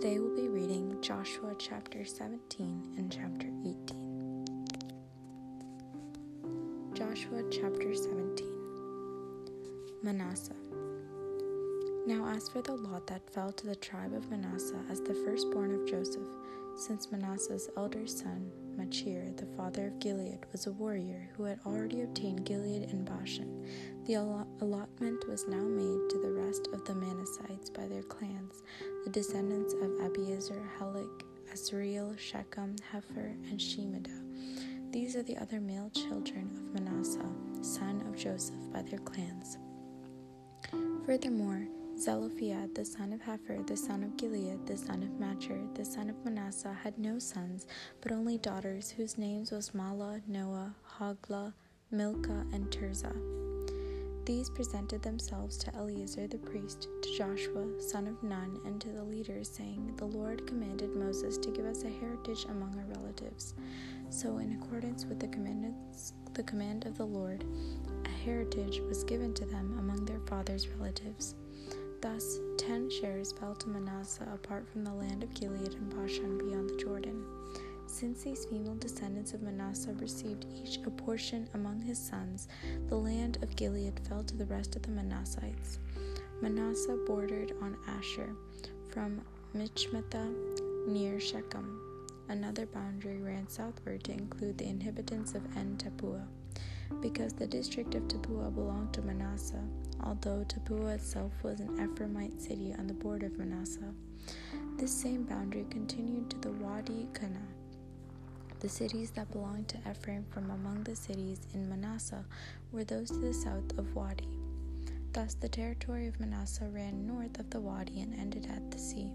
Today we'll be reading Joshua chapter 17 and chapter 18. Joshua chapter 17 Manasseh. Now, as for the lot that fell to the tribe of Manasseh as the firstborn of Joseph, since Manasseh's elder son, Machir, the father of Gilead, was a warrior who had already obtained Gilead and Bashan, the allotment was now made to the rest of the Manassites by their clans, the descendants of Abiezer, Helek, Asriel, Shechem, Hepher, and Shemida. These are the other male children of Manasseh, son of Joseph, by their clans. Furthermore, Zelophehad, the son of Hepher, the son of Gilead, the son of Machir, the son of Manasseh, had no sons, but only daughters, whose names was Mahlah, Noah, Hoglah, Milcah, and Tirzah. These presented themselves to Eleazar the priest, to Joshua, son of Nun, and to the leaders, saying, The Lord commanded Moses to give us a heritage among our relatives. So, in accordance with the, the command of the Lord, a heritage was given to them among their father's relatives. Thus, ten shares fell to Manasseh apart from the land of Gilead and Bashan beyond the Jordan. Since these female descendants of Manasseh received each a portion among his sons, the land of Gilead fell to the rest of the Manassites. Manasseh bordered on Asher from Michmethah near Shechem. Another boundary ran southward to include the inhabitants of En Tappuah, because the district of Tappuah belonged to Manasseh although Tappuah itself was an Ephraimite city on the border of Manasseh. This same boundary continued to the Wadi Kanah. The cities that belonged to Ephraim from among the cities in Manasseh were those to the south of Wadi. Thus, the territory of Manasseh ran north of the Wadi and ended at the sea.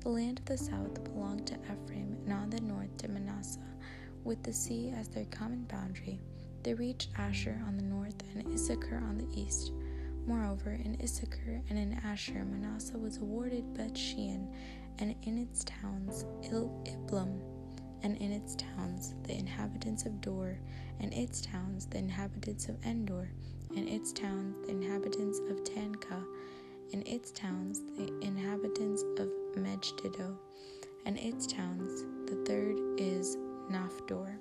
The land of the south belonged to Ephraim, and on the north to Manasseh, with the sea as their common boundary. They reached Asher on the north and Issachar on the east. Moreover, in Issachar and in Asher, Manasseh was awarded Beth Shean, and in its towns Il Iblam, and in its towns the inhabitants of Dor, and its towns the inhabitants of Endor, and its towns the inhabitants of Taanach, and its towns the inhabitants of Megiddo, and its towns. The third is Naphdor.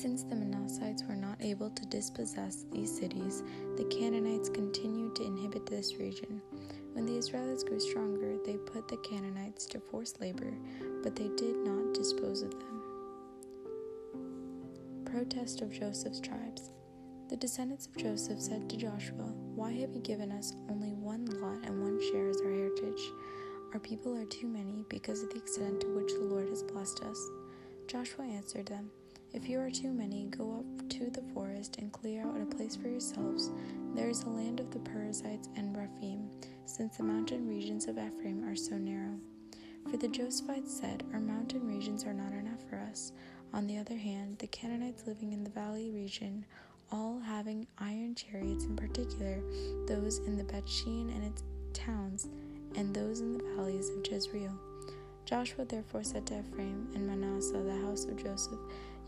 Since the Manassites were not able to dispossess these cities, the Canaanites continued to inhabit this region. When the Israelites grew stronger, they put the Canaanites to forced labor, but they did not dispose of them. Protest of Joseph's tribes. The descendants of Joseph said to Joshua, Why have you given us only one lot and one share as our heritage? Our people are too many because of the extent to which the Lord has blessed us. Joshua answered them, if you are too many, go up to the forest and clear out a place for yourselves. There is a land of the Perizzites and Rephaim, since the mountain regions of Ephraim are so narrow. For the Josephites said, Our mountain regions are not enough for us. On the other hand, the Canaanites living in the valley region, all having iron chariots in particular, those in the Bethshean and its towns, and those in the valleys of Jezreel. Joshua therefore said to Ephraim and Manasseh, the house of Joseph,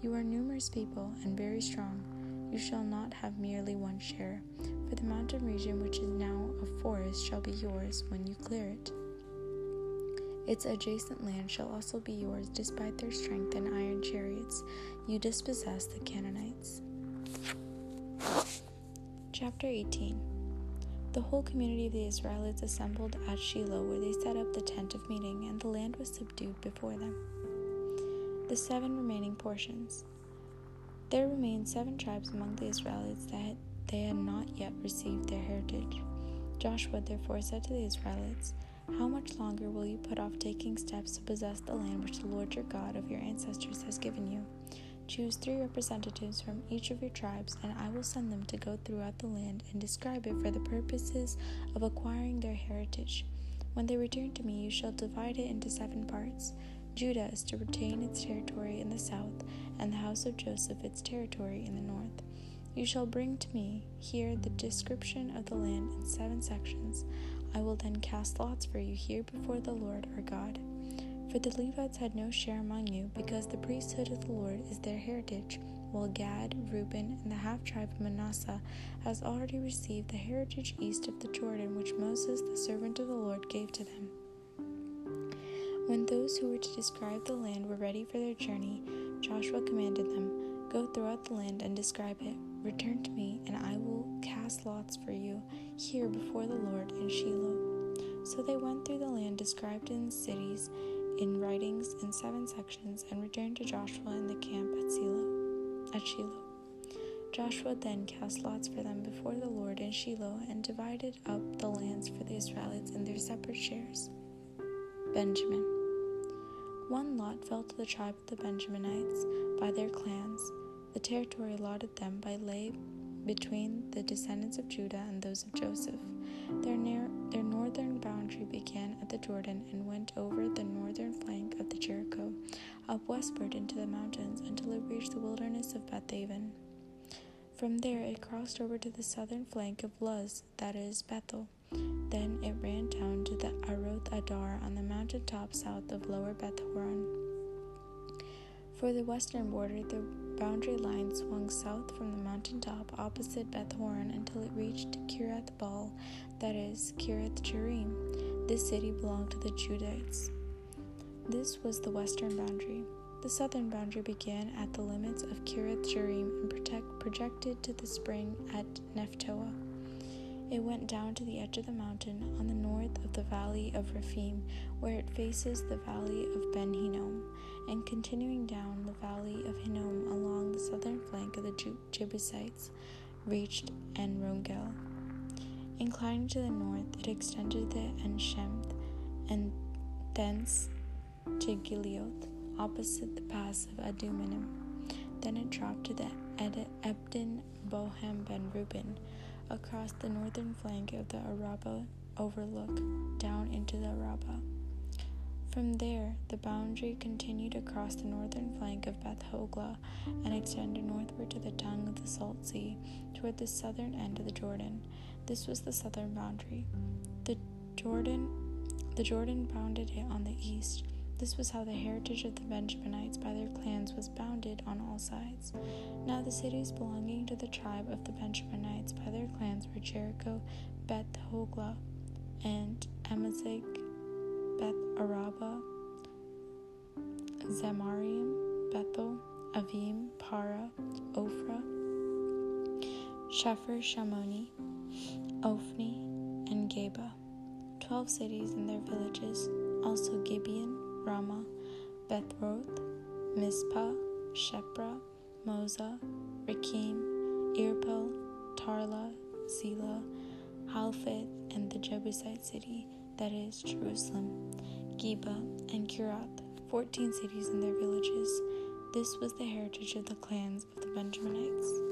you are numerous people and very strong. You shall not have merely one share, for the mountain region which is now a forest shall be yours when you clear it. Its adjacent land shall also be yours, despite their strength and iron chariots. You dispossess the Canaanites. Chapter 18 The whole community of the Israelites assembled at Shiloh, where they set up the tent of meeting, and the land was subdued before them the seven remaining portions. There remained seven tribes among the Israelites that they had not yet received their heritage. Joshua therefore said to the Israelites, How much longer will you put off taking steps to possess the land which the Lord your God of your ancestors has given you? Choose three representatives from each of your tribes, and I will send them to go throughout the land and describe it for the purposes of acquiring their heritage. When they return to me, you shall divide it into seven parts. Judah is to retain its territory in the south, and the house of Joseph its territory in the north. You shall bring to me here the description of the land in seven sections. I will then cast lots for you here before the Lord our God. For the Levites had no share among you, because the priesthood of the Lord is their heritage, while Gad, Reuben, and the half tribe of Manasseh has already received the heritage east of the Jordan which Moses, the servant of the Lord, gave to them. When those who were to describe the land were ready for their journey, Joshua commanded them, Go throughout the land and describe it. Return to me, and I will cast lots for you here before the Lord in Shiloh. So they went through the land described in cities, in writings in seven sections, and returned to Joshua in the camp at Shiloh. At Shiloh. Joshua then cast lots for them before the Lord in Shiloh and divided up the lands for the Israelites in their separate shares. Benjamin. One lot fell to the tribe of the Benjaminites by their clans. The territory allotted them by lay between the descendants of Judah and those of Joseph. Their, near, their northern boundary began at the Jordan and went over the northern flank of the Jericho, up westward into the mountains until it reached the wilderness of Bethaven. From there, it crossed over to the southern flank of Luz, that is, Bethel. Then it ran down the Adar on the mountain top south of Lower Beth Horon. For the western border, the boundary line swung south from the mountain top opposite Beth Horon until it reached Kiriath Baal, that is, Kiriath Jearim. This city belonged to the Judites. This was the western boundary. The southern boundary began at the limits of Kiriath Jearim and projected to the spring at Nephtoah. It went down to the edge of the mountain on the north of the valley of Rephaim, where it faces the valley of Ben Hinnom, and continuing down the valley of Hinnom along the southern flank of the Jebusites, reached En Rogel. Inclining to the north, it extended to En Shemesh, and thence to Geliloth opposite the pass of Aduminim. Then it dropped to the Ed- Ebden Bohan Ben Reuben, across the northern flank of the Araba overlook, down into the Araba. From there, the boundary continued across the northern flank of Beth Hoglah and extended northward to the tongue of the Salt Sea, toward the southern end of the Jordan. This was the southern boundary. The Jordan, the Jordan bounded it on the east. This was how the heritage of the Benjaminites by their clans was bounded on all sides. Now the cities belonging to the tribe of the Benjaminites by their clans were Jericho, Beth Hoglah, and Amazek, Beth Araba, Zemaraim, Bethel, Avim, Para, Ophrah, Shepher, Shamoni, Ophni, and Geba. Twelve cities and their villages, also Gibeon, Ramah, Bethroth, Mizpah, Shepra, Moza, Rekem, Irpeel, Tarla, Zelah, Halphith, and the Jebusite city, that is, Jerusalem, Geba, and Kiriath, fourteen cities and their villages. This was the heritage of the clans of the Benjaminites.